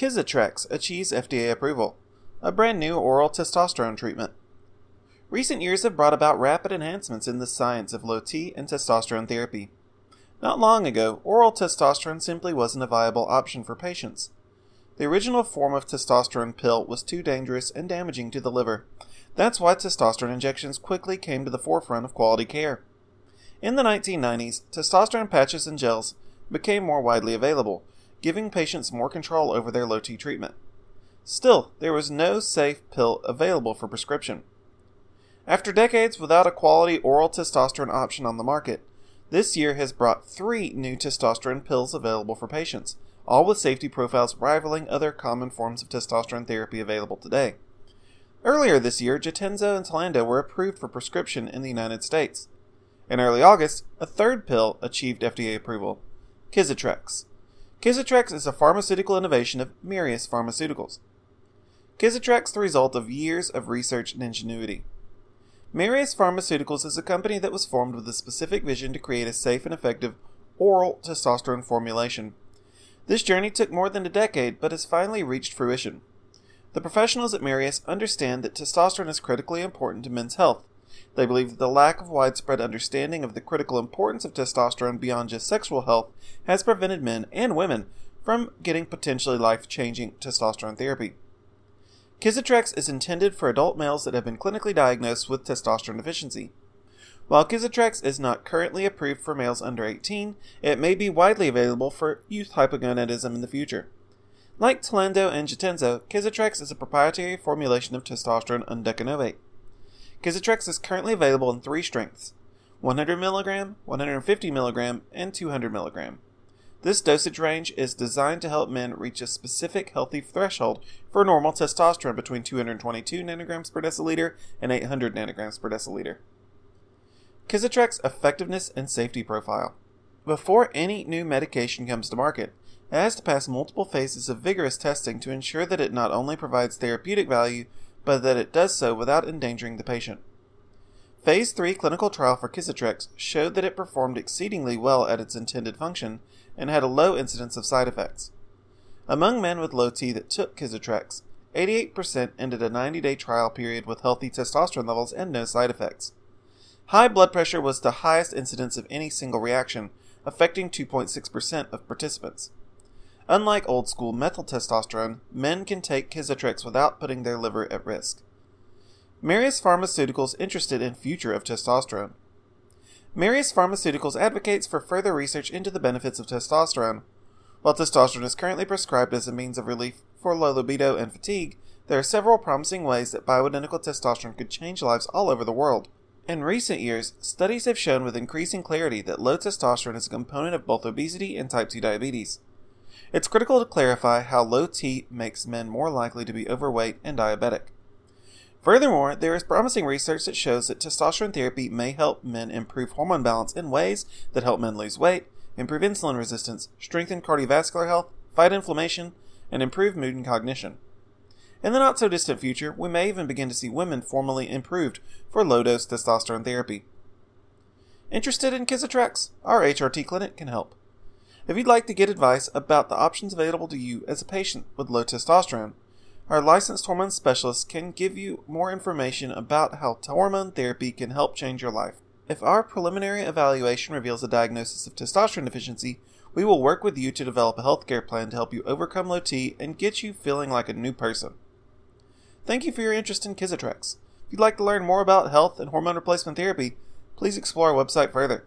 Kyzatrex achieves FDA approval, a brand new oral testosterone treatment. Recent years have brought about rapid enhancements in the science of low T and testosterone therapy. Not long ago, oral testosterone simply wasn't a viable option for patients. The original form of testosterone pill was too dangerous and damaging to the liver. That's why testosterone injections quickly came to the forefront of quality care. In the 1990s, testosterone patches and gels became more widely available, giving patients more control over their low T treatment. Still, there was no safe pill available for prescription. After decades without a quality oral testosterone option on the market, this year has brought three new testosterone pills available for patients, all with safety profiles rivaling other common forms of testosterone therapy available today. Earlier this year, Jatenzo and Tlando were approved for prescription in the United States. In early August, a third pill achieved FDA approval, Kyzatrex. Kyzatrex is a pharmaceutical innovation of Marius Pharmaceuticals. Kyzatrex is the result of years of research and ingenuity. Marius Pharmaceuticals is a company that was formed with a specific vision to create a safe and effective oral testosterone formulation. This journey took more than a decade, but has finally reached fruition. The professionals at Marius understand that testosterone is critically important to men's health. They believe that the lack of widespread understanding of the critical importance of testosterone beyond just sexual health has prevented men and women from getting potentially life changing testosterone therapy. Kyzatrex is intended for adult males that have been clinically diagnosed with testosterone deficiency. While Kyzatrex is not currently approved for males under 18, it may be widely available for youth hypogonadism in the future. Like Tlando and Jatenzo, Kyzatrex is a proprietary formulation of testosterone undecanoate. Kyzatrex is currently available in three strengths 100 mg, 150 mg, and 200 mg. This dosage range is designed to help men reach a specific healthy threshold for normal testosterone between 222 nanograms per deciliter and 800 nanograms per deciliter. Kyzatrex effectiveness and safety profile. Before any new medication comes to market, it has to pass multiple phases of vigorous testing to ensure that it not only provides therapeutic value, but that it does so without endangering the patient. Phase 3 clinical trial for Kyzatrex showed that it performed exceedingly well at its intended function and had a low incidence of side effects. Among men with low T that took Kyzatrex, 88% ended a 90 day trial period with healthy testosterone levels and no side effects. High blood pressure was the highest incidence of any single reaction, affecting 2.6% of participants. Unlike old school methyl testosterone, men can take Kyzatrex without putting their liver at risk. Marius Pharmaceuticals interested in future of testosterone. Marius Pharmaceuticals advocates for further research into the benefits of testosterone. While testosterone is currently prescribed as a means of relief for low libido and fatigue, there are several promising ways that bioidentical testosterone could change lives all over the world. In recent years, studies have shown with increasing clarity that low testosterone is a component of both obesity and type 2 diabetes. It's critical to clarify how low T makes men more likely to be overweight and diabetic. Furthermore, there is promising research that shows that testosterone therapy may help men improve hormone balance in ways that help men lose weight, improve insulin resistance, strengthen cardiovascular health, fight inflammation, and improve mood and cognition. In the not so distant future, we may even begin to see women formally improved for low dose testosterone therapy. Interested in Kyzatrex? Our HRT clinic can help. If you'd like to get advice about the options available to you as a patient with low testosterone, our licensed hormone specialist can give you more information about how hormone therapy can help change your life. If our preliminary evaluation reveals a diagnosis of testosterone deficiency, we will work with you to develop a healthcare plan to help you overcome low T and get you feeling like a new person. Thank you for your interest in Kyzatrex. If you'd like to learn more about health and hormone replacement therapy, please explore our website further.